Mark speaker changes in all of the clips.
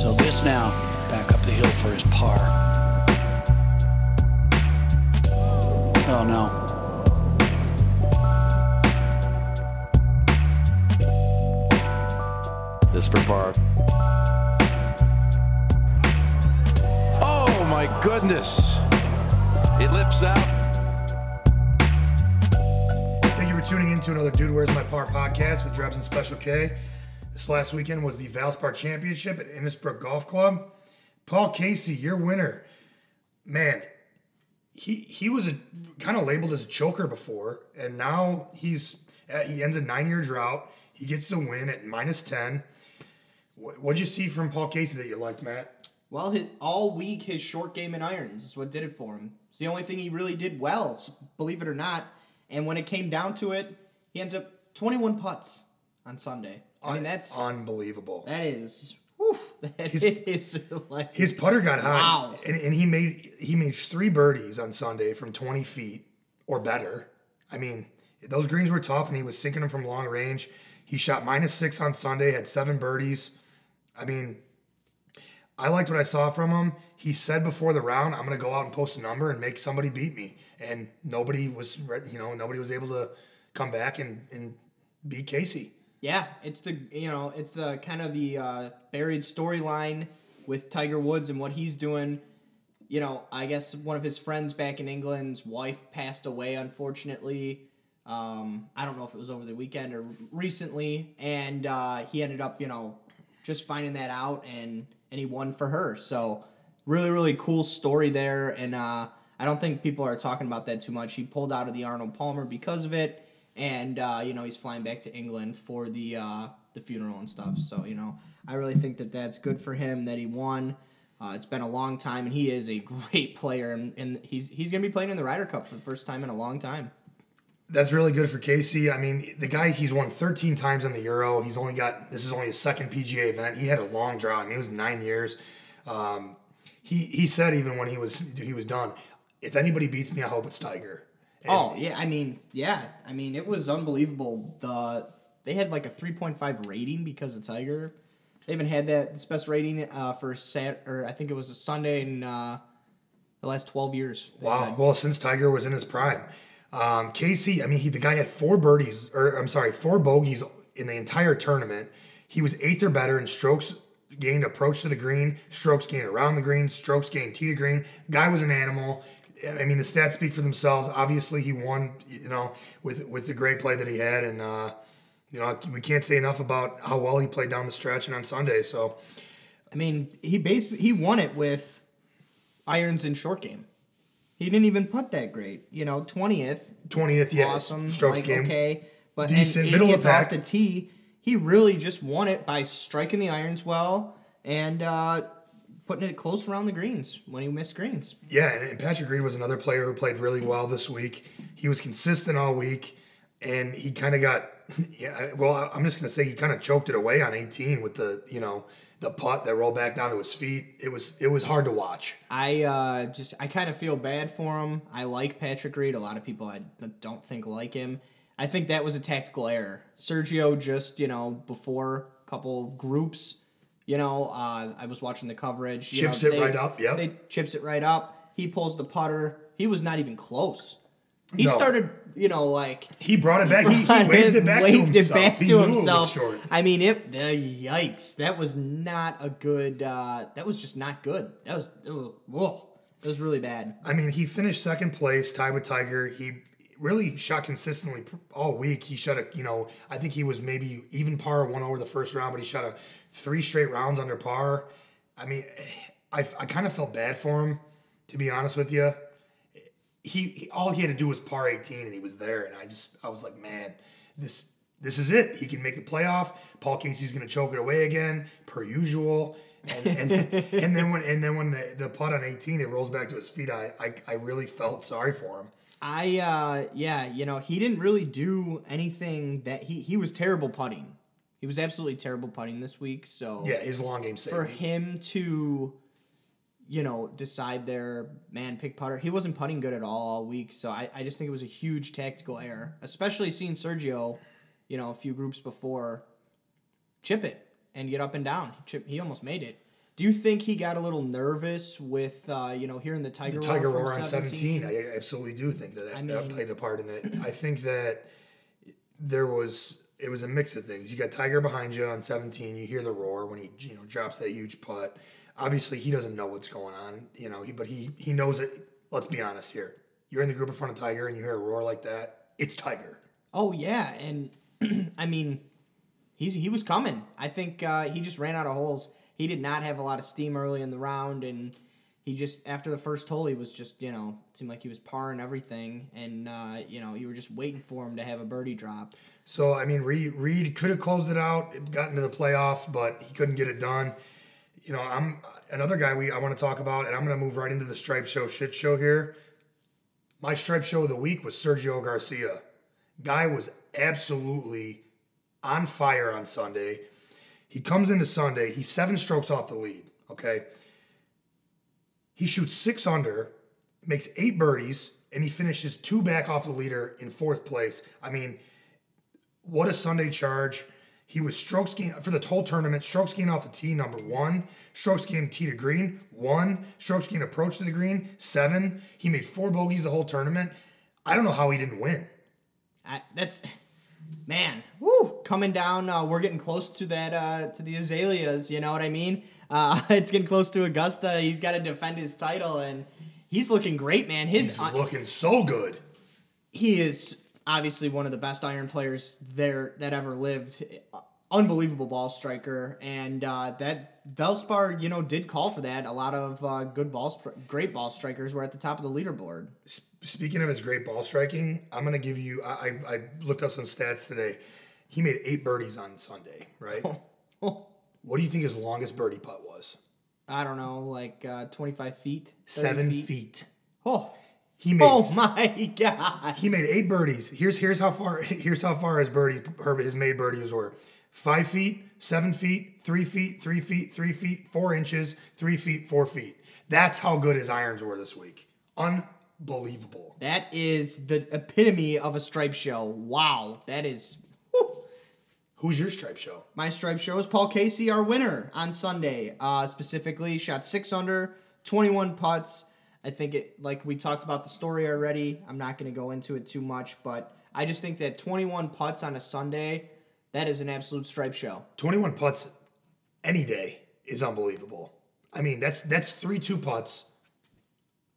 Speaker 1: So this now back up the hill for his par. Oh no.
Speaker 2: This for par.
Speaker 3: Oh my goodness. It lips out.
Speaker 4: Thank you for tuning in to another Dude Where's My Par podcast with Drebs and Special K. This last weekend was the Valspar Championship at Innisbrook Golf Club. Paul Casey, your winner. Man, he he was a kind of labeled as a choker before, and now he's uh, he ends a nine year drought. He gets the win at minus ten. What, what'd you see from Paul Casey that you liked, Matt?
Speaker 5: Well, his, all week his short game in irons is what did it for him. It's the only thing he really did well, believe it or not. And when it came down to it, he ends up 21 putts on Sunday. I mean, that's
Speaker 4: unbelievable.
Speaker 5: that is, whew, that
Speaker 4: His-
Speaker 5: is like
Speaker 4: His putter got high,
Speaker 5: Wow.
Speaker 4: and, and he made he makes three birdies on Sunday from twenty feet or better. I mean, those greens were tough, and he was sinking them from long range. He shot minus six on Sunday, had seven birdies. I mean, I liked what I saw from him. He said before the round, "I'm going to go out and post a number and make somebody beat me," and nobody was, you know, nobody was able to come back and and beat Casey.
Speaker 5: Yeah, it's the you know it's the kind of the uh, buried storyline with Tiger Woods and what he's doing. You know, I guess one of his friends back in England's wife passed away, unfortunately. Um, I don't know if it was over the weekend or recently, and uh, he ended up you know just finding that out and and he won for her. So really really cool story there, and uh, I don't think people are talking about that too much. He pulled out of the Arnold Palmer because of it and uh, you know he's flying back to England for the uh, the funeral and stuff. So you know I really think that that's good for him that he won. Uh, it's been a long time, and he is a great player, and, and he's he's gonna be playing in the Ryder Cup for the first time in a long time.
Speaker 4: That's really good for Casey. I mean, the guy he's won 13 times on the Euro. He's only got this is only his second PGA event. He had a long drought. I mean, it was nine years. Um, he he said even when he was he was done, if anybody beats me, I hope it's Tiger.
Speaker 5: Oh yeah, I mean yeah, I mean it was unbelievable. The they had like a three point five rating because of Tiger. They haven't had that this best rating uh, for Sat or I think it was a Sunday in uh, the last twelve years.
Speaker 4: Wow.
Speaker 5: said.
Speaker 4: Well, since Tiger was in his prime, um, Casey. I mean, he the guy had four birdies, or I'm sorry, four bogeys in the entire tournament. He was eighth or better in strokes gained approach to the green, strokes gained around the green, strokes gained tee to green. Guy was an animal. I mean, the stats speak for themselves. Obviously, he won. You know, with with the great play that he had, and uh, you know, we can't say enough about how well he played down the stretch and on Sunday. So,
Speaker 5: I mean, he basically he won it with irons and short game. He didn't even putt that great. You know, twentieth,
Speaker 4: twentieth, yeah,
Speaker 5: awesome,
Speaker 4: strokes
Speaker 5: like
Speaker 4: game.
Speaker 5: okay, but
Speaker 4: Decent,
Speaker 5: and
Speaker 4: middle of
Speaker 5: 80th
Speaker 4: the
Speaker 5: off the tee. He really just won it by striking the irons well and uh, putting it close around the greens when he missed greens.
Speaker 4: Yeah, and, Patrick Reed was another player who played really well this week. He was consistent all week, and he kind of got. Yeah, well, I'm just gonna say he kind of choked it away on 18 with the you know the putt that rolled back down to his feet. It was it was hard to watch.
Speaker 5: I uh, just I kind of feel bad for him. I like Patrick Reed. A lot of people I don't think like him. I think that was a tactical error. Sergio just you know before a couple groups, you know, uh, I was watching the coverage. you
Speaker 4: Chips
Speaker 5: know,
Speaker 4: it right up, yep.
Speaker 5: They chips it right up. He pulls the putter. He was not even close. He
Speaker 4: No.
Speaker 5: started, you know, like
Speaker 4: He brought it back. He, he waved it back to himself.
Speaker 5: it back
Speaker 4: He
Speaker 5: to
Speaker 4: knew it.
Speaker 5: I mean, it. The yikes! That was not a good. Uh, that was just not good. That was. It was, it was really bad.
Speaker 4: I mean, he finished second place, tied with Tiger. He really shot consistently all week. He shot a, you know, I think he was maybe even par one over the first round, but he shot a three straight rounds under par. I mean, I, I kind of felt bad for him, to be honest with you. He, he all he had to do was par 18 and he was there and I just I was like, man, this this is it. He can make the playoff. Paul Casey's going to choke it away again, per usual. And, and, and then when and then when the, the putt on 18 it rolls back to his feet, I, I I really felt sorry for him.
Speaker 5: I uh yeah, you know, he didn't really do anything that he he was terrible putting. He was absolutely terrible putting this week, so
Speaker 4: Yeah, his long game
Speaker 5: for him to you know, decide their man pick putter. He wasn't putting good at all all week, so I, I just think it was a huge tactical error. Especially seeing Sergio, you know, a few groups before chip it and get up and down. Chip he almost made it. Do you think he got a little nervous with uh, you know hearing the Tiger
Speaker 4: the Tiger
Speaker 5: roar,
Speaker 4: roar on 17, I absolutely do think that that,
Speaker 5: I
Speaker 4: that played a part in it. I think that there was it was a mix of things. You got Tiger behind you on 17. You hear the roar when he you know drops that huge putt. Obviously, he doesn't know what's going on, you know. He but he he knows it. Let's be honest here. You're in the group in front of Tiger and you hear a roar like that. It's Tiger.
Speaker 5: Oh yeah, and I mean, he's he was coming. I think uh, he just ran out of holes. He did not have a lot of steam early in the round, and he just after the first hole, he was just you know seemed like he was parring everything, and uh, you know you were just waiting for him to have a birdie drop.
Speaker 4: So I mean, Reed, Reed could have closed it out, gotten to the playoff, but he couldn't get it done. You know, I'm another guy we I want to talk about, and I'm going to move right into the stripe show shit show here. My stripe show of the week was Sergio Garcia. Guy was absolutely on fire on Sunday. He comes into Sunday, he's seven strokes off the lead. Okay, he shoots six under, makes eight birdies, and he finishes two back off the leader in fourth place. I mean what a Sunday charge. He was strokes gained for the whole tournament. Strokes gained off the tee, number one. Strokes gained tee to green, one. Strokes gained approach to the green, seven. He made four bogeys the whole tournament. I don't know how he didn't win.
Speaker 5: I, that's man, woo, coming down. Uh, we're getting close to that uh, to the azaleas. You know what I mean? Uh, it's getting close to Augusta. He's got to defend his title, and he's looking great, man. His
Speaker 4: He's
Speaker 5: uh,
Speaker 4: looking so good.
Speaker 5: he is obviously one of the best iron players there that ever lived. Unbelievable ball striker, and uh, that Valspar, you know, did call for that. A lot of uh, good ball, stri- great ball strikers were at the top of the leaderboard.
Speaker 4: Speaking of his great ball striking, I'm gonna give you. I, I I looked up some stats today. He made eight birdies on Sunday, right? what do you think his longest birdie putt was?
Speaker 5: I don't know, like uh, twenty five feet, 30
Speaker 4: Seven feet.
Speaker 5: Oh,
Speaker 4: He made
Speaker 5: oh my god!
Speaker 4: He made eight birdies. Here's here's how far here's how far his birdie her, his made birdies were. Five feet, seven feet, three feet, three feet, three feet, four inches, three feet, four feet. That's how good his irons were this week. Unbelievable.
Speaker 5: That is the epitome of a stripe show. Wow, that is.
Speaker 4: Who's your stripe show?
Speaker 5: My stripe show is Paul Casey, our winner on Sunday. Uh, specifically, shot six under, 21 putts. I think it, like we talked about the story already. I'm not going to go into it too much, but I just think that 21 putts on a Sunday, that is an absolute stripe show.
Speaker 4: 21 putts any day is unbelievable. I mean, that's that's three two putts,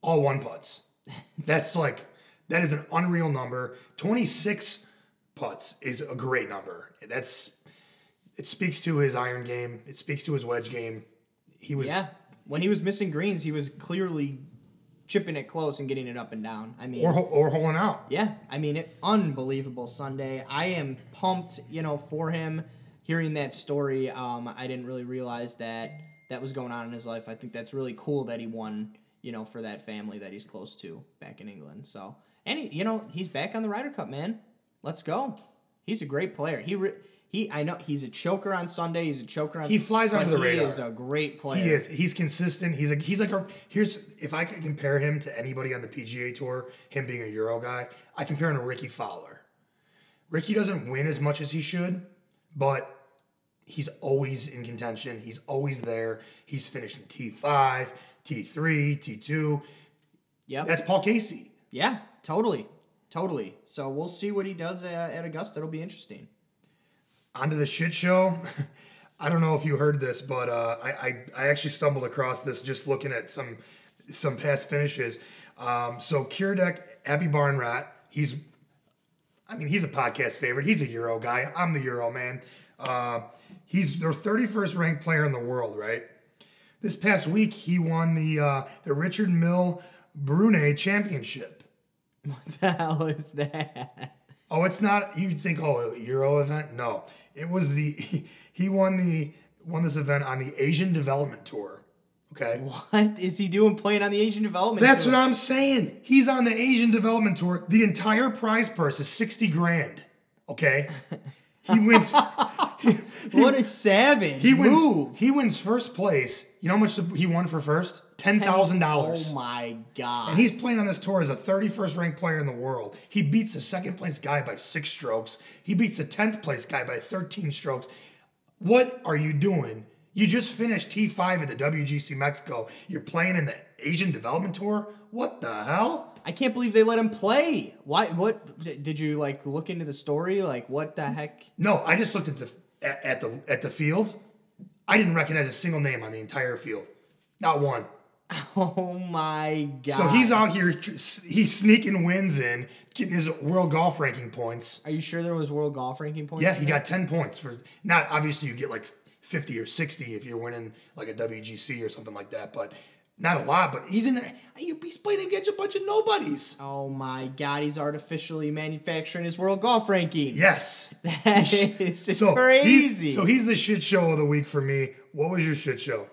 Speaker 4: all one putts. That's like that is an unreal number. 26 putts is a great number. That's it speaks to his iron game. It speaks to his wedge game. He was
Speaker 5: Yeah. When he was missing greens, he was clearly chipping it close and getting it up and down. I mean,
Speaker 4: or or holing out.
Speaker 5: Yeah, I mean, it, unbelievable Sunday. I am pumped, you know, for him. Hearing that story, um, I didn't really realize that that was going on in his life. I think that's really cool that he won, you know, for that family that he's close to back in England. So, and he, you know, he's back on the Ryder Cup, man. Let's go. He's a great player. He, re- he, I know he's a choker on Sunday. He's a choker on.
Speaker 4: He flies under the
Speaker 5: he
Speaker 4: radar.
Speaker 5: is a great player.
Speaker 4: He is. He's consistent. He's like he's like a here's if I could compare him to anybody on the PGA tour, him being a Euro guy, I compare him to Rickie Fowler. Rickie doesn't win as much as he should, but he's always in contention. He's always there. He's finishing T five, T three, T two.
Speaker 5: Yeah,
Speaker 4: That's Paul Casey.
Speaker 5: Yeah, totally, totally. So we'll see what he does at Augusta. It'll be interesting.
Speaker 4: Onto the shit show. I don't know if you heard this, but uh, I, I I actually stumbled across this just looking at some some past finishes. Um, so Kiradek, Abby Barnrat, he's, I mean, he's a podcast favorite. He's a Euro guy. I'm the Euro man. Uh, he's their 31st ranked player in the world, right? This past week, he won the uh, the Richard Mille Brunei Championship.
Speaker 5: What the hell is that?
Speaker 4: Oh, it's not. You think oh a Euro event? No, it was the he won the won this event on the Asian Development Tour. Okay,
Speaker 5: What is he doing playing on the Asian Development
Speaker 4: that's
Speaker 5: Tour?
Speaker 4: what I'm saying. He's on the Asian Development Tour. The entire prize purse is sixty grand. Okay, he wins.
Speaker 5: What a savage
Speaker 4: He wins.
Speaker 5: move.
Speaker 4: He wins first place. You know how much he won for first? Ten thousand dollars.
Speaker 5: Oh my god.
Speaker 4: And he's playing on this tour as a 31st ranked player in the world. He beats the second place guy by six strokes. He beats the 10th place guy by 13 strokes. What are you doing You just finished T5 at the WGC Mexico. You're playing in the Asian Development Tour? What the hell?
Speaker 5: I can't believe they let him play. Why? What did you like look into the story? Like what the heck?
Speaker 4: No, I just looked at the at, at the at the field. I didn't recognize a single name on the entire field. Not one.
Speaker 5: Oh my god!
Speaker 4: So he's out here, he's sneaking wins in, getting his world golf ranking points.
Speaker 5: Are you sure there was world golf ranking points?
Speaker 4: Yeah, he got 10 points for not obviously you get like 50 or 60 if you're winning like a WGC or something like that, but not a lot. But he's in there, he's playing against a bunch of nobodies.
Speaker 5: Oh my god! He's artificially manufacturing his world golf ranking.
Speaker 4: Yes.
Speaker 5: That is
Speaker 4: So
Speaker 5: crazy.
Speaker 4: He's, so he's the shit show of the week for me. What was your shit show?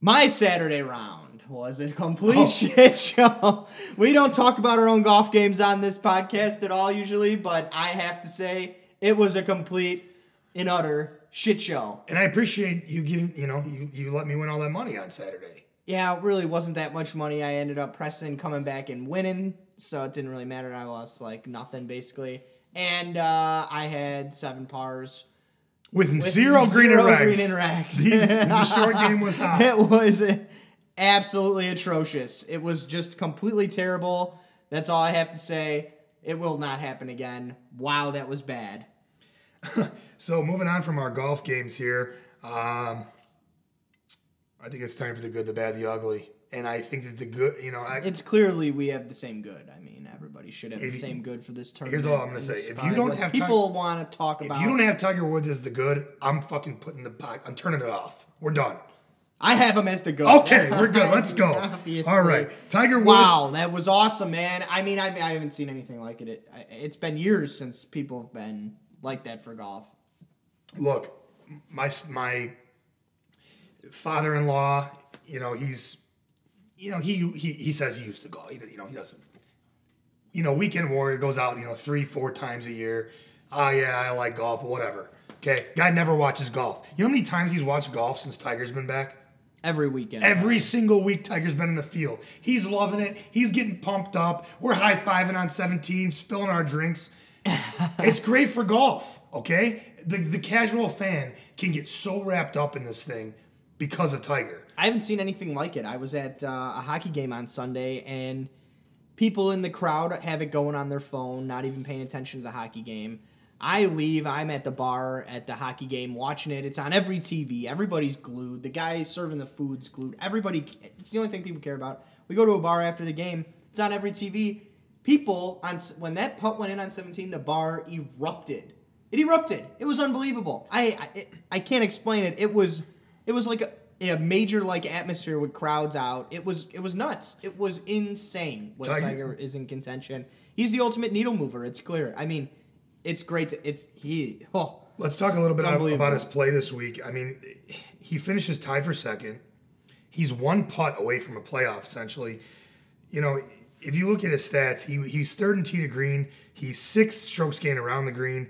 Speaker 5: My Saturday round was a complete
Speaker 4: Oh.
Speaker 5: shit show. We don't talk about our own golf games on this podcast at all usually, but I have to say it was a complete and utter shit show.
Speaker 4: And I appreciate you giving, you know, you, you let me win all that money on Saturday.
Speaker 5: Yeah, it really wasn't that much money. I ended up pressing, coming back and winning, so it didn't really matter. I lost like nothing basically. And uh, I had seven pars.
Speaker 4: With,
Speaker 5: with
Speaker 4: zero, green and
Speaker 5: zero green and.
Speaker 4: These- the short game was hot.
Speaker 5: It was absolutely atrocious. It was just completely terrible. That's all I have to say. It will not happen again. Wow, that was bad.
Speaker 4: So moving on from our golf games here, um, I think it's time for the good, the bad, the ugly, and I think that the good, you know, I,
Speaker 5: It's clearly we have the same good. I mean, everybody should have the same good for this tournament.
Speaker 4: Here's all I'm gonna say. If you don't have
Speaker 5: people want to talk about, if
Speaker 4: you don't have Tiger Woods as the good, I'm fucking putting the pot. I'm turning it off. We're done.
Speaker 5: I have him as the good.
Speaker 4: Okay, we're good. Let's go.
Speaker 5: Obviously.
Speaker 4: All right, Tiger Woods.
Speaker 5: Wow, that was awesome, man. I mean, I, I haven't seen anything like it. it. It's been years since people have been like that for golf.
Speaker 4: Look, my my father-in-law, you know, he's, you know, he he he says he used to golf. He, you know, he doesn't. You know, weekend warrior goes out, you know, three four times a year. Oh yeah, I like golf, whatever. Okay, guy never watches golf. You know how many times he's watched golf since Tiger's been back?
Speaker 5: Every weekend.
Speaker 4: Every single week, Tiger's been in the field. He's loving it. He's getting pumped up. We're high fiving on 17, spilling our drinks. it's great for golf, okay? The, the casual fan can get so wrapped up in this thing because of Tiger.
Speaker 5: I haven't seen anything like it. I was at uh, a hockey game on Sunday, and people in the crowd have it going on their phone, not even paying attention to the hockey game. I leave. I'm at the bar at the hockey game watching it. It's on every TV. Everybody's glued. The guy serving the food's glued. Everybody. It's the only thing people care about. We go to a bar after the game. It's on every TV. People on when that putt went in on 17, the bar erupted. It erupted. It was unbelievable. I I, it, I can't explain it. It was it was like a, a major like atmosphere with crowds out. It was it was nuts. It was insane when
Speaker 4: Tiger-
Speaker 5: Tiger is in contention. He's the ultimate needle mover. It's clear. I mean, it's great. To, it's he. Oh,
Speaker 4: Let's talk a little bit about his play this week. I mean, he finishes tied for second. He's one putt away from a playoff, essentially. You know, if you look at his stats, he he's third in tee to green. He's sixth strokes gained around the green.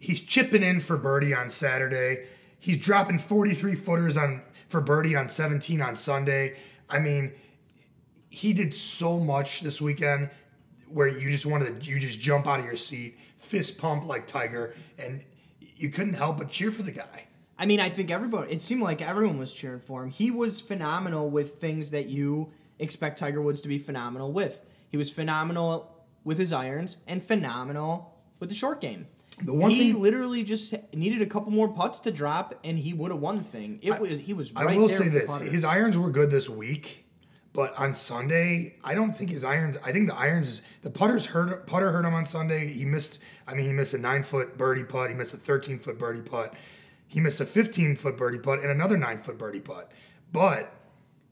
Speaker 4: He's chipping in for birdie on Saturday. He's dropping 43 footers on for birdie on 17 on Sunday. I mean, he did so much this weekend where you just wanted to you just jump out of your seat, fist pump like Tiger, and you couldn't help but cheer for the guy.
Speaker 5: I mean, I think everybody. It seemed like everyone was cheering for him. He was phenomenal with things that you expect Tiger Woods to be phenomenal with. He was phenomenal with his irons and phenomenal with the short game.
Speaker 4: The one
Speaker 5: he
Speaker 4: thing-
Speaker 5: literally just needed a couple more putts to drop, and he would have won the thing. It was he was. Right
Speaker 4: I will say this: his irons were good this week, but on Sunday, I don't think his irons. I think the irons, the putters hurt. Putter hurt him on Sunday. He missed. I mean, he missed a nine foot birdie putt. He missed a thirteen foot birdie putt. He missed a fifteen foot birdie putt and another nine foot birdie putt. But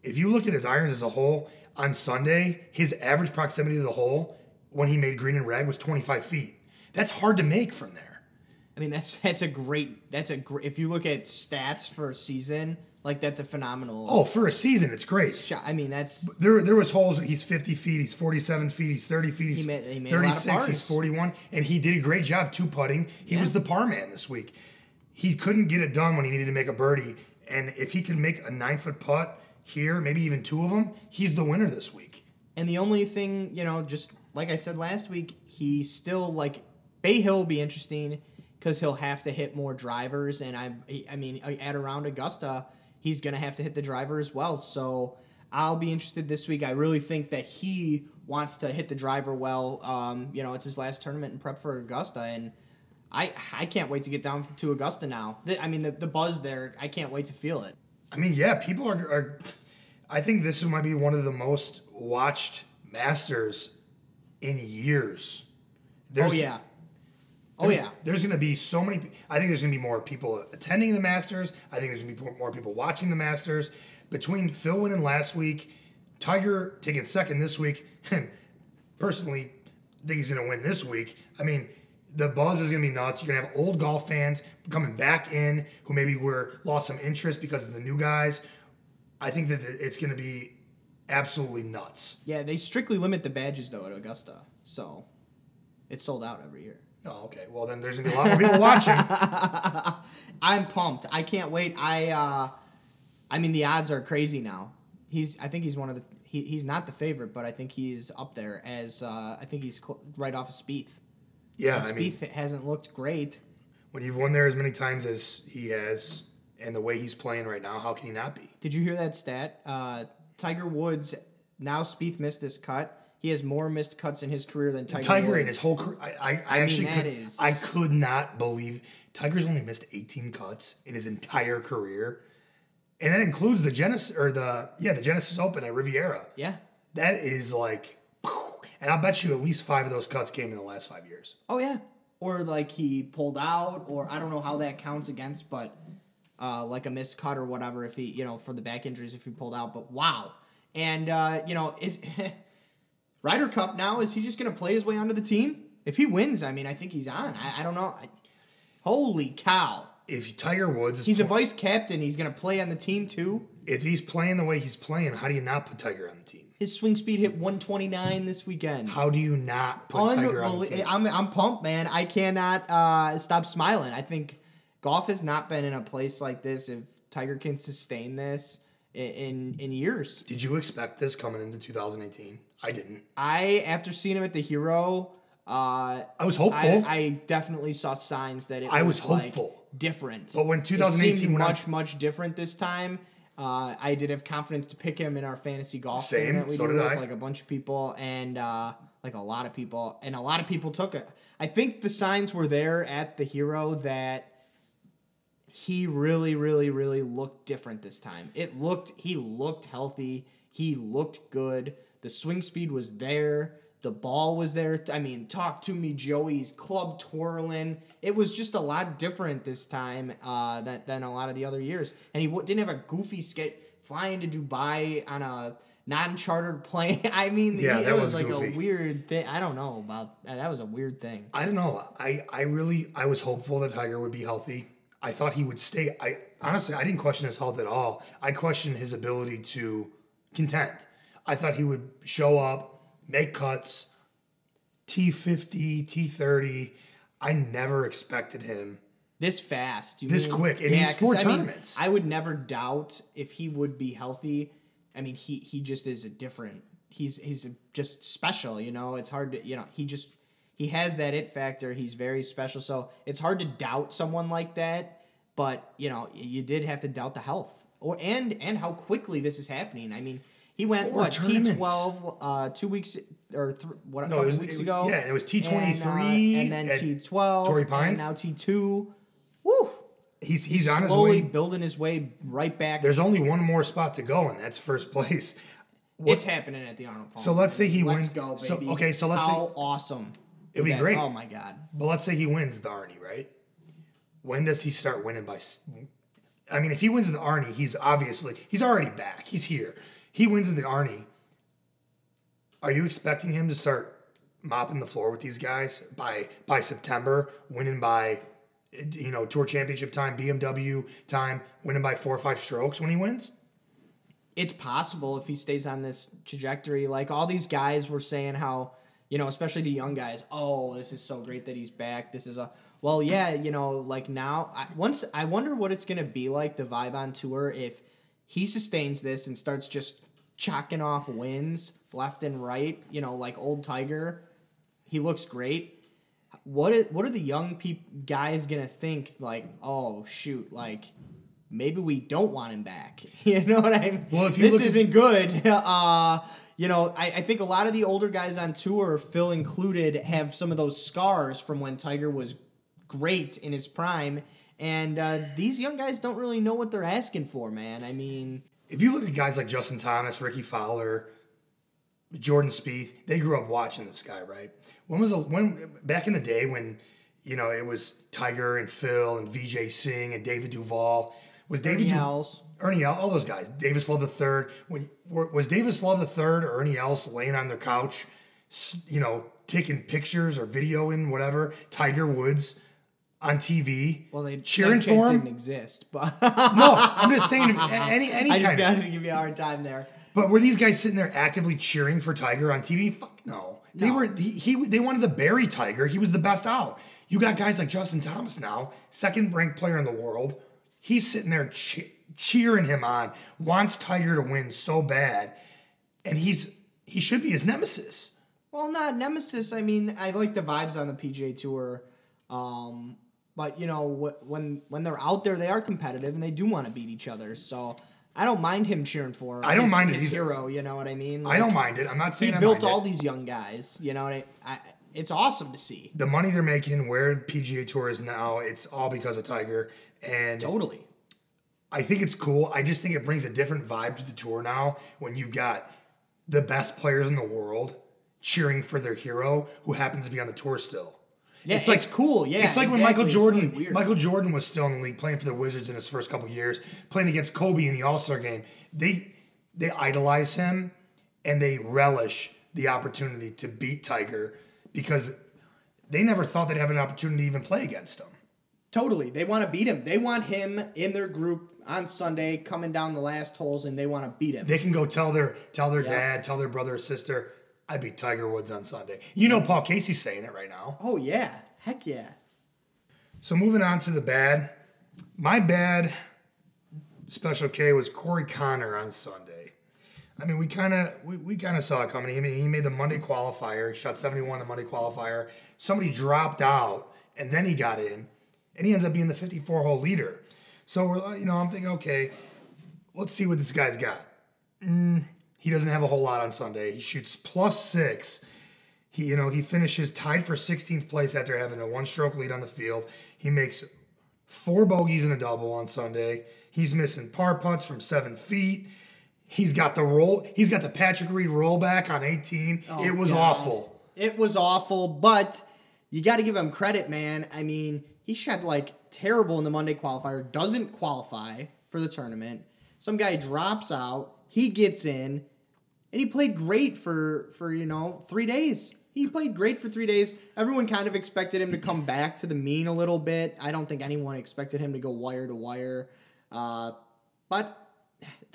Speaker 4: if you look at his irons as a whole on Sunday, his average proximity to the hole when he made green and rag was twenty five feet. That's hard to make from there.
Speaker 5: I mean, that's that's a great. That's a great. If you look at stats for a season, like that's a phenomenal
Speaker 4: Oh, for a season, it's great.
Speaker 5: shot. I mean, that's
Speaker 4: There, there was holes. He's fifty feet. He's forty-seven feet. He's thirty feet. He's
Speaker 5: He made- he made a lot of
Speaker 4: thirty-six. He's forty-one, and he did a great job two putting. He was the par man this week. He couldn't get it done when he needed to make a birdie, and if he could make a nine-foot putt here, maybe even two of them, he's the winner this week.
Speaker 5: And the only thing, you know, just like I said last week, he still like Bay Hill will be interesting. because he'll have to hit more drivers, and I I mean at around Augusta he's gonna have to hit the driver as well. So I'll be interested this week. I really think that he wants to hit the driver well. Um, you know, it's his last tournament in prep for Augusta, and I I can't wait to get down to Augusta now. The, I mean, the, the buzz there, I can't wait to feel it.
Speaker 4: I mean, yeah, people are, are. I think this might be one of the most watched Masters in years. There's,
Speaker 5: oh yeah. Oh yeah.
Speaker 4: There's going to be so many. I think there's going to be more people attending the Masters. I think there's going to be more people watching the Masters. Between Phil winning last week, Tiger taking second this week, and personally think he's going to win this week. I mean, the buzz is going to be nuts. You're going to have old golf fans coming back in who maybe were lost some interest because of the new guys. I think that it's going to be absolutely nuts.
Speaker 5: Yeah, they strictly limit the badges though at Augusta, so it's sold out every year.
Speaker 4: Oh, okay. Well, then there's to be a lot more people watching.
Speaker 5: I'm pumped. I can't wait. I uh I mean the odds are crazy now. He's I think he's one of the he, he's not the favorite, but I think he's up there as uh, I think he's cl- right off of Spieth.
Speaker 4: Yeah,
Speaker 5: And
Speaker 4: I mean,
Speaker 5: Spieth hasn't looked great.
Speaker 4: when you've won there as many times as he has, and the way he's playing right now, how can he not be?
Speaker 5: Did you hear that stat? Uh, Tiger Woods now Spieth missed this cut. He has more missed cuts in his career than Tiger.
Speaker 4: Tiger
Speaker 5: Woods.
Speaker 4: in his whole career, I, I, I,
Speaker 5: mean,
Speaker 4: actually
Speaker 5: that
Speaker 4: could,
Speaker 5: is-
Speaker 4: I could not believe Tiger's only missed 18 cuts in his entire career, and that includes the Genesis or the yeah the Genesis Open at Riviera.
Speaker 5: yeah.
Speaker 4: That is like, and I'll bet you at least five of those cuts came in the last five years.
Speaker 5: Oh yeah. Or like he pulled out, or I don't know how that counts against, but uh, like a missed cut or whatever. If he, you know, for the back injuries, if he pulled out. But wow. And uh, you know, is Ryder Cup now? Is he just gonna play his way onto the team? If he wins, I mean, I think he's on. I, I don't know. I, holy cow!
Speaker 4: If Tiger Woods is
Speaker 5: He's a vice captain. He's gonna play on the team too.
Speaker 4: if he's playing the way he's playing, how do you not put Tiger on the team?
Speaker 5: His swing speed hit 129 this weekend.
Speaker 4: How do you not put Tiger on the team?
Speaker 5: I'm I'm pumped, man. I cannot uh, stop smiling. I think golf has not been in a place like this. If Tiger can sustain this in, in years,
Speaker 4: Did you expect this coming into 2018? I didn't.
Speaker 5: I after seeing him at the Hero, uh,
Speaker 4: I was hopeful.
Speaker 5: I, I definitely saw signs that it
Speaker 4: I
Speaker 5: was,
Speaker 4: was
Speaker 5: like,
Speaker 4: hopeful.
Speaker 5: different.
Speaker 4: But when
Speaker 5: It
Speaker 4: 2018
Speaker 5: seemed
Speaker 4: when I-
Speaker 5: much much different this time. Uh, I did have confidence to pick him in our fantasy golf
Speaker 4: Same,
Speaker 5: thing that we
Speaker 4: so
Speaker 5: do
Speaker 4: did
Speaker 5: with
Speaker 4: I.
Speaker 5: like a bunch of people and uh, like a lot of people and a lot of people took it. I think the signs were there at the hero that he really, really, really looked different this time. It looked he looked healthy. He looked good. The swing speed was there. The ball was there. I mean, talk to me, Joey's club twirling. It was just a lot different this time uh, than, than a lot of the other years. And he w- didn't have a goofy skate flying to Dubai on a non-chartered plane. I mean,
Speaker 4: Yeah,
Speaker 5: he-
Speaker 4: that
Speaker 5: it was,
Speaker 4: was
Speaker 5: like
Speaker 4: goofy.
Speaker 5: a weird thing. I don't know about that. That was a weird thing.
Speaker 4: I don't know. I, I really I was hopeful that Tiger would be healthy. I thought he would stay. I honestly I didn't question his health at all. I questioned his ability to contend. I thought he would show up, make cuts, T fifty, T thirty. I never expected him.
Speaker 5: This fast, you
Speaker 4: This
Speaker 5: mean?
Speaker 4: quick, and he's
Speaker 5: 'cause,
Speaker 4: four
Speaker 5: I mean,
Speaker 4: tournaments.
Speaker 5: I would never doubt if he would be healthy. I mean, he he just is a different. He's he's just special. You know, it's hard to you know he just he has that it factor. He's very special. So it's hard to doubt someone like that. But you know, you did have to doubt the health or and and how quickly this is happening. I mean, he went
Speaker 4: Four
Speaker 5: what T twelve uh, two weeks or th- what a
Speaker 4: No, it
Speaker 5: couple
Speaker 4: was-
Speaker 5: weeks
Speaker 4: it-
Speaker 5: ago.
Speaker 4: yeah, it was
Speaker 5: uh,
Speaker 4: T23
Speaker 5: and, then T twelve,
Speaker 4: Torrey
Speaker 5: and
Speaker 4: Pines.
Speaker 5: now T two. Woo!
Speaker 4: He's he's, on his
Speaker 5: slowly
Speaker 4: way.
Speaker 5: building his way right back.
Speaker 4: There's only one more spot to go, and that's first place.
Speaker 5: it's happening at the Arnold Palmer.
Speaker 4: So let's say he
Speaker 5: let's
Speaker 4: wins-
Speaker 5: Go,
Speaker 4: so- okay, so let's say-
Speaker 5: how awesome.
Speaker 4: It'd be
Speaker 5: that-
Speaker 4: great.
Speaker 5: Oh my god.
Speaker 4: But let's say he wins the Arnie, right? When does he start winning by? I mean, if he wins the Arnie, he's obviously he's already back. He's here. He wins in the Arnie. Are you expecting him to start mopping the floor with these guys by by September, winning by you know tour championship time, BMW time, winning by four or five strokes when he wins?
Speaker 5: it's possible if he stays on this trajectory. Like all these guys were saying how, you know, especially the young guys, oh, this is so great that he's back. This is a well, yeah, you know, like now I, once I wonder what it's gonna be like the vibe on tour if he sustains this and starts just chalking off wins left and right. You know, like old Tiger, he looks great. what are, what are the young peop- guys gonna think? Like, oh shoot, like maybe we don't want him back. You know what I mean?
Speaker 4: Well, if you
Speaker 5: this isn't good. Uh, you know, I, I think a lot of the older guys on tour, Phil included, have some of those scars from when Tiger was great in his prime. And uh, these young guys don't really know what they're asking for, man. I mean,
Speaker 4: If you look at guys like Justin Thomas, Rickie Fowler, Jordan Spieth, they grew up watching this guy, right? When was the when back in the day when you know it was Tiger and Phil and Vijay Singh and David Duval was David
Speaker 5: Ernie
Speaker 4: Du-
Speaker 5: Els.
Speaker 4: Ernie Els, all those guys, Davis Love the third. When were- was Davis Love the third or Ernie Els laying on their couch, you know, taking pictures or videoing whatever Tiger Woods on TV,
Speaker 5: well, they
Speaker 4: cheering for him?
Speaker 5: didn't exist, but
Speaker 4: No, I'm just saying any any
Speaker 5: I just got to give you a hard time there.
Speaker 4: but were these guys sitting there actively cheering for Tiger on TV? Fuck no. They
Speaker 5: No.
Speaker 4: were he, he they wanted to bury Tiger. He was the best out. You got guys like Justin Thomas now, second ranked player in the world. He's sitting there che- cheering him on, wants Tiger to win so bad, and he's he should be his nemesis.
Speaker 5: Well, not nemesis. I mean, I like the vibes on the PGA Tour, um, but you know, when when they're out there, they are competitive and they do want to beat each other. So I don't mind him cheering for.
Speaker 4: I don't
Speaker 5: his,
Speaker 4: mind
Speaker 5: his
Speaker 4: either.
Speaker 5: hero. You know what I mean?
Speaker 4: I don't mind it. I'm not
Speaker 5: He
Speaker 4: saying I
Speaker 5: built
Speaker 4: mind it.
Speaker 5: all these young guys. You know, what I, I, it's awesome to see.
Speaker 4: the money they're making, where the PGA Tour is now. It's all because of Tiger, and
Speaker 5: Totally.
Speaker 4: I think it's cool. I just think it brings a different vibe to the tour now when you've got the best players in the world cheering for their hero who happens to be on the tour still.
Speaker 5: Yeah, it's, cool. Yeah,
Speaker 4: it's like when. Michael Jordan
Speaker 5: really.
Speaker 4: Michael Jordan was still in the league playing for the Wizards in his first couple years, playing against Kobe in the All-Star game. They they idolize him and they relish the opportunity to beat Tiger because they never thought they'd have an opportunity to even play against him.
Speaker 5: Totally. They want to beat him. They want him in their group on Sunday, coming down the last holes, and they want to beat him.
Speaker 4: They can go tell their tell their
Speaker 5: Yeah.
Speaker 4: dad, tell their brother or sister, I beat Tiger Woods on Sunday. You know Paul Casey's saying it right now.
Speaker 5: oh yeah, heck yeah.
Speaker 4: So moving on to the bad. My bad special K was Corey Conners on Sunday. I mean, we kind of we, we kind of saw it coming. I mean, he made the Monday qualifier. He shot 71 the Monday qualifier. Somebody dropped out, and then he got in, and he ends up being the 54 hole leader. So we're like, you know, I'm thinking, okay, let's see what this guy's got. Mm, he doesn't have a whole lot on Sunday. He shoots plus six. He, you know, he finishes tied for 16th place after having a one-stroke lead on the field. He makes four bogeys and a double on Sunday. He's missing par putts from seven feet. He's got the roll. He's got the Patrick Reed rollback on 18. it was
Speaker 5: Oh, God.
Speaker 4: awful.
Speaker 5: It was awful, but you got to give him credit, man. I mean, he shot like terrible in the Monday qualifier, doesn't qualify for the tournament. Some guy drops out, he gets in, and he played great for for you know three days. He played great for three days. Everyone kind of expected him to come back to the mean a little bit. I don't think anyone expected him to go wire to wire, uh, but.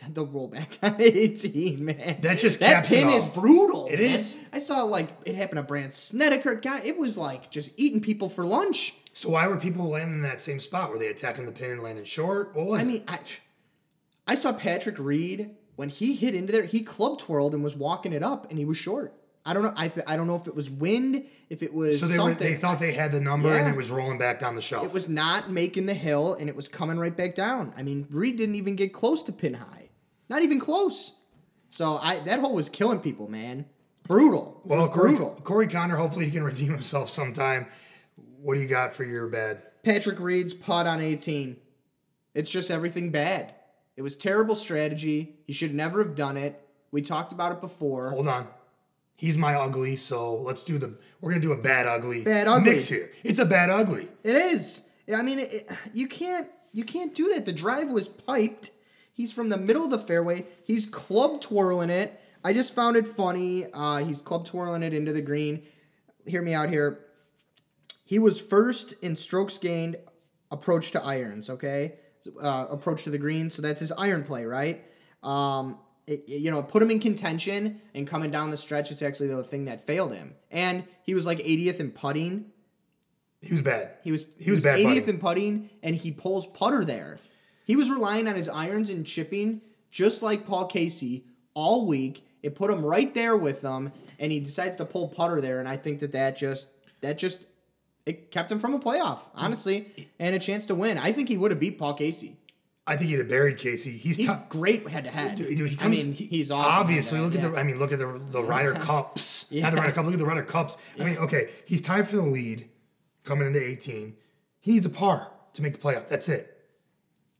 Speaker 5: The rollback on 18, man.
Speaker 4: That just
Speaker 5: that pin is brutal.
Speaker 4: It
Speaker 5: man.
Speaker 4: is.
Speaker 5: I saw like it happened to Brandt Snedeker. God, it was like just eating people for lunch.
Speaker 4: So why were people landing in that same spot? Were they attacking the pin and landing short? What was
Speaker 5: I
Speaker 4: it?
Speaker 5: mean, I, I saw Patrick Reed when he hit into there. He club twirled and was walking it up, and he was short. I don't know. I, I don't know if it was wind, if it was
Speaker 4: So they were, they thought they had the number and it was rolling back down the shelf.
Speaker 5: it was not making the hill, and it was coming right back down. I mean, Reed didn't even get close to pin high, not even close. So I that hole was killing people, man. Brutal.
Speaker 4: Well, Corey,
Speaker 5: brutal.
Speaker 4: Corey Conners. Hopefully he can redeem himself sometime. What do you got for your bad?
Speaker 5: Patrick Reed's putt on 18. It's just everything bad. It was terrible strategy. He should never have done it. We talked about it before.
Speaker 4: Hold on. He's my ugly, so let's do the. We're gonna do a bad ugly.
Speaker 5: Bad ugly.
Speaker 4: mix here. It's a bad ugly.
Speaker 5: It is. I mean, it, it- you can't you can't do that. The drive was piped. He's from the middle of the fairway. He's club twirling it. I just found it funny. Uh, he's club twirling it into the green. Hear me out here. He was first in strokes gained, approach to irons. Okay, uh, approach to the green. So that's his iron play, right? Um, it, you know, put him in contention and coming down the stretch. It's actually the thing that failed him. And he was like 80th in putting.
Speaker 4: He was bad.
Speaker 5: He was
Speaker 4: He was bad
Speaker 5: 80th
Speaker 4: putting.
Speaker 5: in putting, and he pulls putter there. He was relying on his irons and chipping, just like Paul Casey, all week. It put him right there with them, and he decides to pull putter there. And I think that that just that just it kept him from a playoff, mm. honestly, and a chance to win. I think he would have beat Paul Casey.
Speaker 4: I think he'd have buried Casey. He's,
Speaker 5: He's great head to head.
Speaker 4: Dude, dude, he
Speaker 5: I
Speaker 4: comes,
Speaker 5: mean, he's awesome.
Speaker 4: Obviously, look
Speaker 5: head-to-head,
Speaker 4: at the. I mean, look at the the Ryder Cups. Not the
Speaker 5: Yeah.
Speaker 4: Ryder Cup. Look at the Ryder Cups. I mean, okay, he's tied for the lead coming into 18. He needs a par to make the playoff. That's it.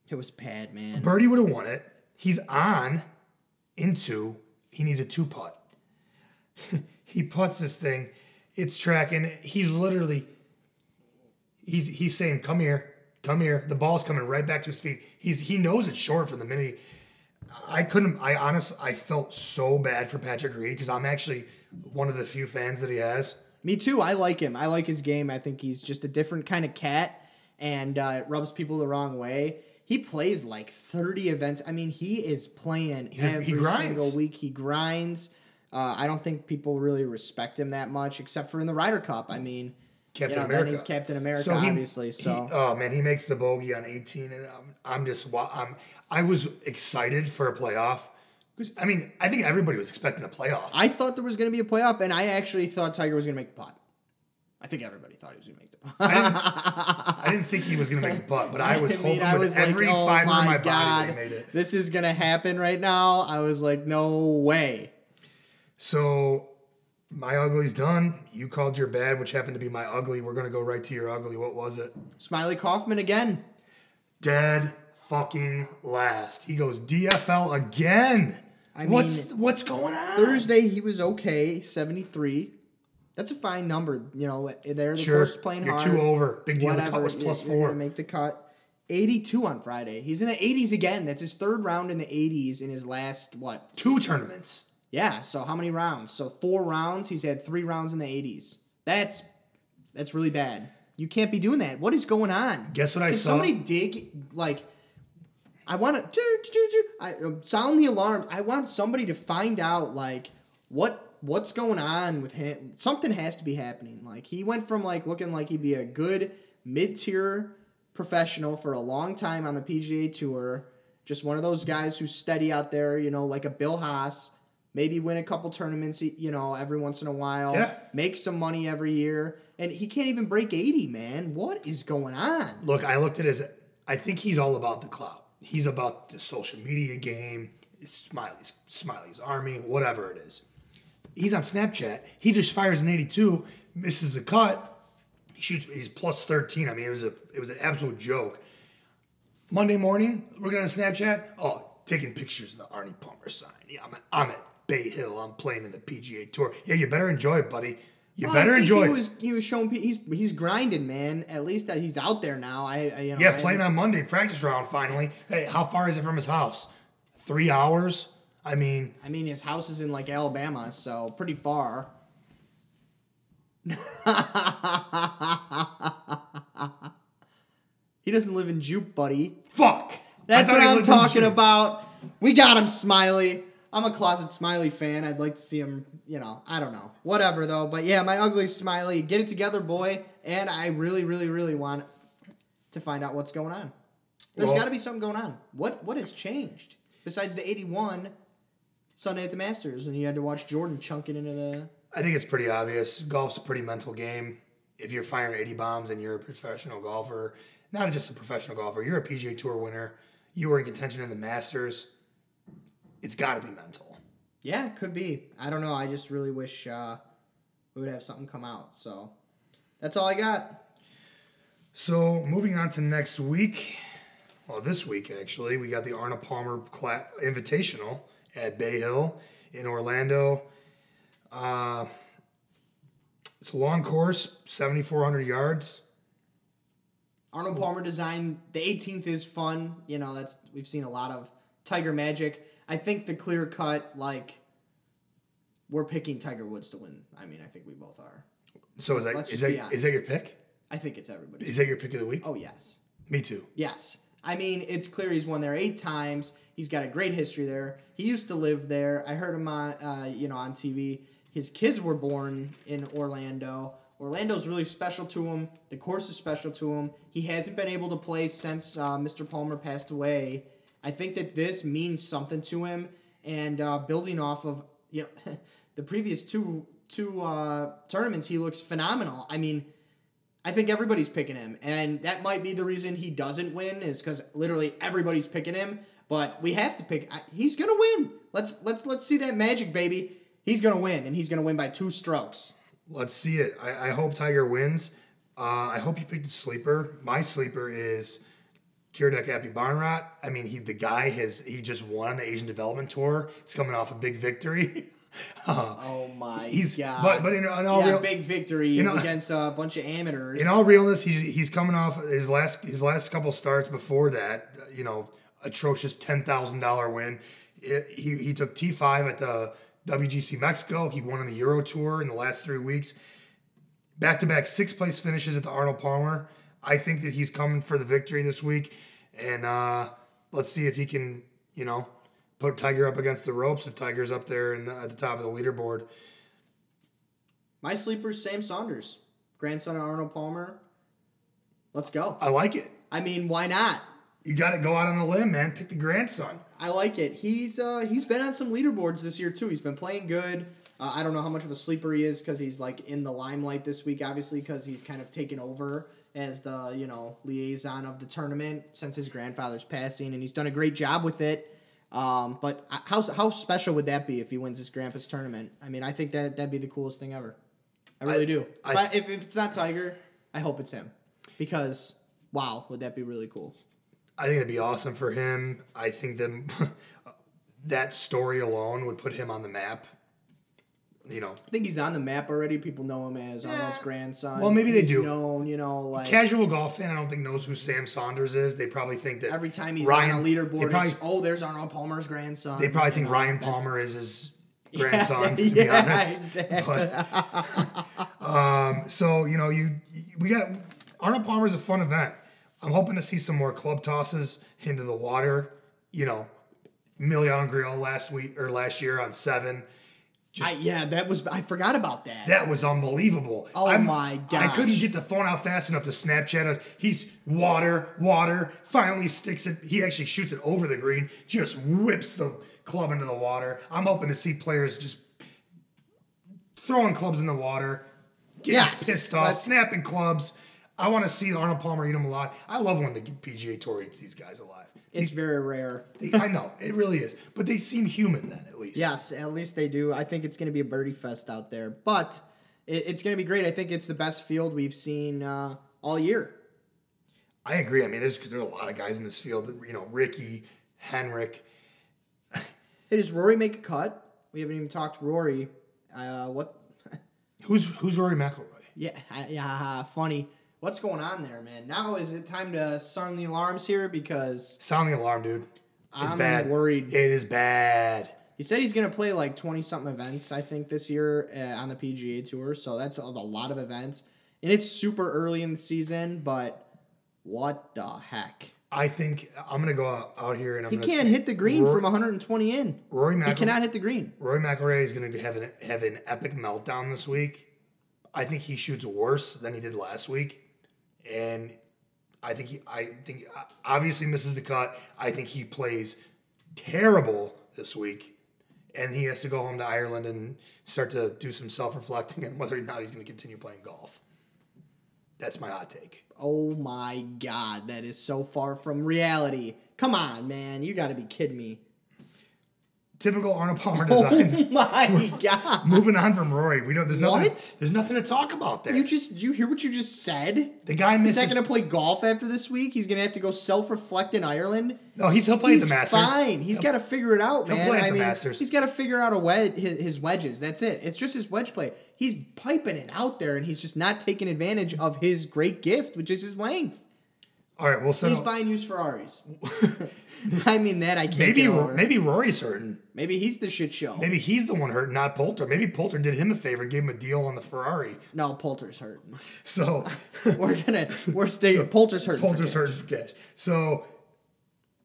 Speaker 5: It was bad, man.
Speaker 4: Birdie would have won it. He's on into. He needs a two putt. he puts this thing. It's tracking. He's literally. He's he's saying, "Come here, come here." The ball's coming right back to his feet. He's he knows it's short from the minute. I couldn't. I honestly, I felt so bad for Patrick Reed because I'm actually one of the few fans that he has.
Speaker 5: Me too. I like him. I like his game. I think he's just a different kind of cat, and uh, it rubs people the wrong way. He plays like thirty events. I mean, he is playing every
Speaker 4: he
Speaker 5: single week. He grinds. Uh, I don't think people really respect him that much, except for in the Ryder Cup. I mean,
Speaker 4: Captain
Speaker 5: you know,
Speaker 4: America.
Speaker 5: Then he's Captain America,
Speaker 4: he-
Speaker 5: obviously. So
Speaker 4: he- oh man, he makes the bogey on 18, and I'm, I'm just I'm I was excited for a playoff. I mean, I think everybody was expecting a playoff.
Speaker 5: I thought there was going to be a playoff, and I actually thought Tiger was going to make the putt. I think everybody thought he was going to make the putt.
Speaker 4: I didn't, I didn't think he was going to make the putt, but I was
Speaker 5: mean,
Speaker 4: hoping
Speaker 5: I
Speaker 4: with
Speaker 5: like,
Speaker 4: every
Speaker 5: "Oh
Speaker 4: fiber
Speaker 5: my
Speaker 4: of my body
Speaker 5: God,
Speaker 4: that he made it.
Speaker 5: This is gonna happen right now. I was like, no way.
Speaker 4: So my ugly's done. You called your bad, which happened to be my ugly. We're going to go right to your ugly. What was it?
Speaker 5: Smylie Kaufman again.
Speaker 4: Dead fucking last. He goes DFL again.
Speaker 5: I
Speaker 4: what's
Speaker 5: mean,
Speaker 4: what's going on?
Speaker 5: Thursday he was okay, seventy three. That's a fine number, you know. There, the
Speaker 4: Sure,
Speaker 5: course playing
Speaker 4: you're
Speaker 5: hard.
Speaker 4: two over. Big deal. The
Speaker 5: Whatever.
Speaker 4: cut was plus
Speaker 5: you're
Speaker 4: four.
Speaker 5: gonna make the cut. Eighty two on Friday. He's in the eighties again. That's his third round in the eighties in his last what?
Speaker 4: Two tournaments.
Speaker 5: Yeah. So how many rounds? So four rounds. He's had three rounds in the eighties. That's that's really bad. You can't be doing that. What is going on?
Speaker 4: Guess what I
Speaker 5: Can
Speaker 4: saw?
Speaker 5: somebody dig like? I want to I um, sound the alarm. I want somebody to find out like what what's going on with him. Something has to be happening. Like he went from like looking like he'd be a good mid tier professional for a long time on the PGA Tour, just one of those guys who's steady out there. You know, like a Bill Haas. Maybe win a couple tournaments, you know, every once in a while.
Speaker 4: Yeah.
Speaker 5: Make some money every year, and he can't even break eighty. Man, what is going on?
Speaker 4: Look, I looked at his. I think he's all about the clout. He's about the social media game, Smylie's Smylie's army, whatever it is. He's on Snapchat. He just fires an 82, misses the cut. He shoots. He's plus 13. I mean, it was a it was an absolute joke. Monday morning, we're gonna Snapchat. Oh, taking pictures of the Arnie Palmer sign. Yeah, I'm, I'm at Bay Hill. I'm playing in the PGA Tour. Yeah, you better enjoy it, buddy. You
Speaker 5: Well,
Speaker 4: better enjoy
Speaker 5: He was he was showing he's he's grinding, man. At least that he's out there now. I, I you know,
Speaker 4: Yeah,
Speaker 5: I-
Speaker 4: playing on Monday, practice round finally. Hey, how far is it from his house? Three hours? I mean,
Speaker 5: I mean, his house is in like Alabama, so pretty far. he doesn't live in Jupe, buddy.
Speaker 4: fuck.
Speaker 5: That's what I'm talking about. We got him, Smylie. I'm a closet Smylie fan. I'd like to see him, you know, I don't know. Whatever, though. But yeah, my ugly Smylie. Get it together, boy. And I really, really, really want to find out what's going on. There's
Speaker 4: Well-
Speaker 5: got to be something going on. What What has changed? Besides the 81 Sunday at the Masters, and you had to watch Jordan chunking into the.
Speaker 4: I think it's pretty obvious. Golf's a pretty mental game. If you're firing 80 bombs and you're a professional golfer, not just a professional golfer, you're a PGA Tour winner, you were in contention in the Masters, it's got to be mental.
Speaker 5: Yeah, it could be. I don't know. I just really wish uh, we would have something come out. So that's all I got.
Speaker 4: So moving on to next week, well, this week actually, we got the Arna Palmer Cla- Invitational at Bay Hill in Orlando. Uh, it's a long course, 7,400 yards.
Speaker 5: Arnold Palmer design. The 18th is fun. You know, that's we've seen a lot of Tiger Magic. I think the clear cut, like, we're picking Tiger Woods to win. I mean, I think we both are.
Speaker 4: So is that is that is that your pick?
Speaker 5: I think it's everybody.
Speaker 4: Is that your pick of the week?
Speaker 5: Oh yes,
Speaker 4: Me too.
Speaker 5: yes. I mean, it's clear he's won there eight times. He's got a great history there. He used to live there. I heard him on, uh, you know, on TV. His kids were born in Orlando. Orlando's really special to him. The course is special to him. He hasn't been able to play since uh, Mr. Palmer passed away. I think that this means something to him, and uh, building off of you know the previous two two uh, tournaments, he looks phenomenal. I mean, I think everybody's picking him, and that might be the reason he doesn't win is because literally everybody's picking him. But we have to pick. I- He's gonna win. Let's let's let's see that magic, baby. He's gonna win, and he's gonna win by two strokes.
Speaker 4: Let's see it. I, I hope Tiger wins. Uh, I hope you picked a sleeper. My sleeper is Kiradech Aphibarnrat. I mean, he the guy has he just won the Asian Development Tour. He's coming off a big victory. Uh,
Speaker 5: Oh my
Speaker 4: he's
Speaker 5: god!
Speaker 4: but but in, in all
Speaker 5: yeah,
Speaker 4: real,
Speaker 5: big victory
Speaker 4: know-
Speaker 5: against a bunch of amateurs.
Speaker 4: in all realness, he's he's coming off his last his last couple starts before that. You know, atrocious ten thousand dollar win. It- he he took T five at the WGC Mexico. He won on the Euro Tour in the last three weeks. Back to back six place finishes at the Arnold Palmer. I think that he's coming for the victory this week, and uh, let's see if he can you know put Tiger up against the ropes. If Tiger's up there in the, at the top of the leaderboard,
Speaker 5: My sleeper's Sam Saunders, grandson of Arnold Palmer. Let's go.
Speaker 4: I like it.
Speaker 5: I mean, why not?
Speaker 4: You got to go out on a limb, man. Pick the grandson.
Speaker 5: I like it. He's uh, he's been on some leaderboards this year too. He's been playing good. Uh, I don't know how much of a sleeper he is because he's like in the limelight this week, obviously because he's kind of taken over as the you know liaison of the tournament since his grandfather's passing, and he's done a great job with it. Um, but how how special would that be if he wins his grandpa's tournament? I mean, I think that that'd be the coolest thing ever. I really
Speaker 4: I-
Speaker 5: do. If,
Speaker 4: I-
Speaker 5: I, if, if it's not Tiger, I hope it's him because wow, would that be really cool?
Speaker 4: I think it'd be awesome for him. I think that that story alone would put him on the map. You know,
Speaker 5: I think he's on the map already. People know him as Arnold's grandson.
Speaker 4: Well, maybe they
Speaker 5: He's
Speaker 4: do.
Speaker 5: Known, you know, like
Speaker 4: casual golf fan, I don't think knows who Sam Saunders is. They probably think that
Speaker 5: every time he's
Speaker 4: Ryan,
Speaker 5: on a leaderboard,
Speaker 4: probably,
Speaker 5: it's, oh, there's Arnold Palmer's grandson.
Speaker 4: they probably think
Speaker 5: know,
Speaker 4: Ryan Palmer is his grandson. to be
Speaker 5: yeah,
Speaker 4: honest,
Speaker 5: exactly.
Speaker 4: but um, so you know, you we got Arnold Palmer's a fun event. I'm hoping to see some more club tosses into the water. You know, Emiliano Grillo last week or last year on seven.
Speaker 5: I, yeah, that was. I forgot about that.
Speaker 4: That was unbelievable.
Speaker 5: Oh my god!
Speaker 4: I couldn't get the phone out fast enough to Snapchat us. He's water, water. Finally sticks it. He actually shoots it over the green. Just whips the club into the water. I'm hoping to see players just throwing clubs in the water, getting
Speaker 5: Yes,
Speaker 4: pissed off, snapping clubs. I want to see Arnold Palmer eat them alive. I love when the PGA Tour eats these guys alive.
Speaker 5: It's very rare.
Speaker 4: They, I know it really is, but they seem human then at least.
Speaker 5: Yes, at least they do. I think it's going to be a birdie fest out there, but it, it's going to be great. I think it's the best field we've seen uh, all year.
Speaker 4: I agree. I mean, there's there's a lot of guys in this field. You know, Rickie, Henrik.
Speaker 5: Hey, does Rory make a cut? We haven't even talked Rory. Uh, what?
Speaker 4: Who's who's Rory McIlroy?
Speaker 5: Yeah, yeah, funny. What's going on there, man? Now is it time to sound the alarms here because
Speaker 4: Sound the alarm, dude. It's
Speaker 5: I'm
Speaker 4: bad.
Speaker 5: worried.
Speaker 4: It is bad.
Speaker 5: he said he's gonna play like twenty something events. I think this year uh, on the PGA Tour, so that's a, a lot of events, and it's super early in the season. But what the heck?
Speaker 4: I think I'm gonna go out, out here and I'm
Speaker 5: He can't hit the green
Speaker 4: Rory,
Speaker 5: from 120 in.
Speaker 4: Rory
Speaker 5: He
Speaker 4: McIlroy.
Speaker 5: cannot hit the green.
Speaker 4: Rory McIlroy is gonna have an have an epic meltdown this week. I think he shoots worse than he did last week, and I think he I think obviously misses the cut. I think he plays terrible this week, and he has to go home to Ireland and start to do some self reflecting on whether or not he's going to continue playing golf. That's my hot take.
Speaker 5: Oh my god, that is so far from reality. Come on, man, you got to be kidding me.
Speaker 4: Typical Arnold Palmer oh design.
Speaker 5: Oh my god.
Speaker 4: Moving on from Rory, we don't. There's nothing.
Speaker 5: What?
Speaker 4: There's nothing to talk about there.
Speaker 5: You just you hear what you just said?
Speaker 4: the guy
Speaker 5: He's
Speaker 4: misses.
Speaker 5: not going to play golf after this week. He's going to have to go self-reflect in Ireland.
Speaker 4: no, he's he'll play
Speaker 5: He's
Speaker 4: at the Masters.
Speaker 5: fine. He's got to figure it out, man.
Speaker 4: He'll play at
Speaker 5: I
Speaker 4: the
Speaker 5: mean,
Speaker 4: Masters.
Speaker 5: He's got to figure out a wed his, his wedges. That's it. It's just his wedge play. He's piping it out there, and he's just not taking advantage of his great gift, which is his length.
Speaker 4: All right, we'll
Speaker 5: He's buying used Ferraris. I mean that I can't
Speaker 4: Maybe maybe Rory's hurting.
Speaker 5: Maybe he's the shit show.
Speaker 4: Maybe he's the one hurt, not Poulter. Maybe Poulter did him a favor and gave him a deal on the Ferrari.
Speaker 5: No, Poulter's hurting.
Speaker 4: So
Speaker 5: We're gonna we're staying.
Speaker 4: So,
Speaker 5: Poulter's hurting.
Speaker 4: Poulter's hurting for cash. So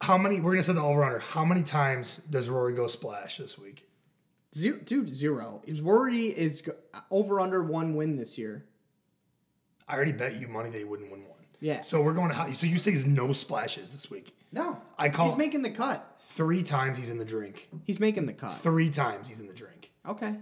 Speaker 4: how many? We're gonna set the over under. How many times does Rory go splash this week?
Speaker 5: Zero, dude, zero. Is worry is over under one win this year.
Speaker 4: I already bet you money they wouldn't win one.
Speaker 5: Yeah.
Speaker 4: So we're going to. So you say there's no splashes this week.
Speaker 5: No,
Speaker 4: I call-
Speaker 5: He's making the cut.
Speaker 4: Three times he's in the drink.
Speaker 5: He's making the cut.
Speaker 4: Three times he's in the drink.
Speaker 5: Okay.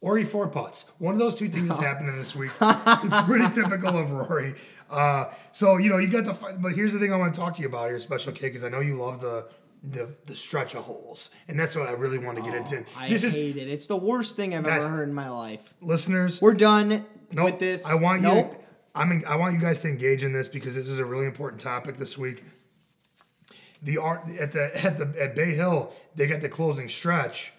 Speaker 4: or he four putts. One of those two things is happening this week. it's pretty typical of Rory. Uh, so you know you got the. fi- But here's the thing I want to talk to you about here, Special K, because I know you love the the the stretch of holes, and that's what I really want to get into.
Speaker 5: I
Speaker 4: This is
Speaker 5: hate it. It's the worst thing I've
Speaker 4: Guys,
Speaker 5: ever heard in my life.
Speaker 4: listeners.
Speaker 5: We're done
Speaker 4: Nope.
Speaker 5: with this.
Speaker 4: I want you.
Speaker 5: Nope.
Speaker 4: I'm. en- I want you guys to engage in this because this is a really important topic this week. The art at the at the at Bay Hill, they got the closing stretch.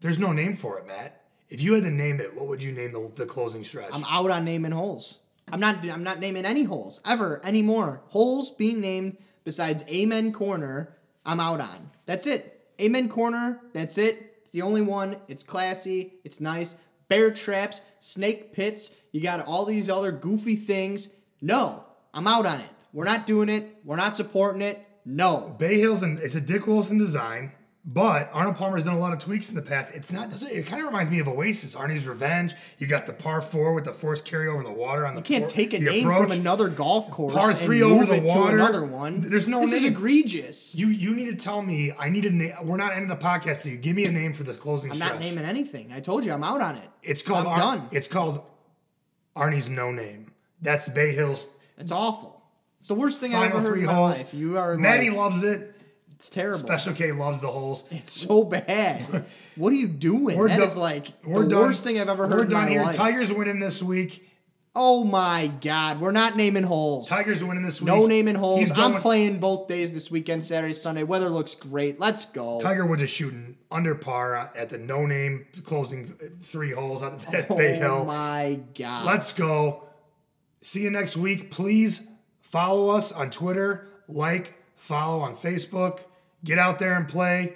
Speaker 4: There's no name for it, Matt. If you had to name it, what would you name the, the closing stretch?
Speaker 5: I'm out on naming holes. I'm not. I'm not naming any holes ever anymore. Holes being named besides Amen Corner, I'm out on. That's it. Amen Corner. That's it. It's the only one. It's classy. It's nice. Bear traps, snake pits. You got all these other goofy things. No, I'm out on it. We're not doing it. We're not supporting it. No.
Speaker 4: Bay Hill's and it's a Dick Wilson design, but Arnold Palmer's done a lot of tweaks in the past. It's not. It kind of reminds me of Oasis, Arnie's Revenge. You got the par four with the forced carry over the water on the.
Speaker 5: You can't take a name
Speaker 4: approach.
Speaker 5: from another golf course
Speaker 4: Par three over the water.
Speaker 5: another one.
Speaker 4: There's no
Speaker 5: This is egregious.
Speaker 4: You you need to tell me. I need a name. We're not ending the podcast. So you give me a name for the closing
Speaker 5: I'm
Speaker 4: stretch.
Speaker 5: not naming anything. I told you I'm out on it.
Speaker 4: It's called.
Speaker 5: I'm
Speaker 4: Ar-
Speaker 5: done.
Speaker 4: It's called Arnie's No Name. That's Bay Hills
Speaker 5: It's awful. It's the worst thing I've ever heard
Speaker 4: three
Speaker 5: in my
Speaker 4: holes.
Speaker 5: life. You are
Speaker 4: Maddie
Speaker 5: like,
Speaker 4: loves it.
Speaker 5: It's terrible.
Speaker 4: Special K loves the holes.
Speaker 5: It's so bad. what are you doing?
Speaker 4: We're
Speaker 5: That
Speaker 4: done-
Speaker 5: is like
Speaker 4: we're
Speaker 5: the
Speaker 4: done.
Speaker 5: worst thing I've ever heard
Speaker 4: We're done here.
Speaker 5: life.
Speaker 4: Tigers winning this week.
Speaker 5: oh my god, we're not naming holes.
Speaker 4: Tigers winning this week.
Speaker 5: no naming holes.
Speaker 4: He's
Speaker 5: I'm
Speaker 4: going-
Speaker 5: playing both days this weekend, Saturday, Sunday. Weather looks great. Let's go.
Speaker 4: Tiger Woods is shooting under par at the no name closing three holes at, at Bay Hill.
Speaker 5: oh my god.
Speaker 4: Let's go. See you next week. Please follow us on Twitter, like, follow on Facebook. Get out there and play.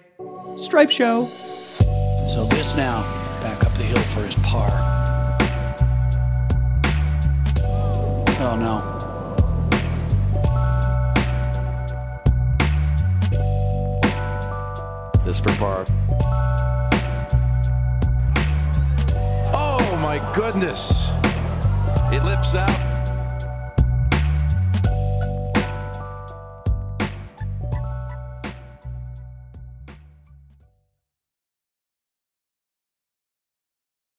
Speaker 5: Stripe Show.
Speaker 1: So this now, back up the hill for his par. Oh no.
Speaker 3: This for par. Oh my goodness. It lips out.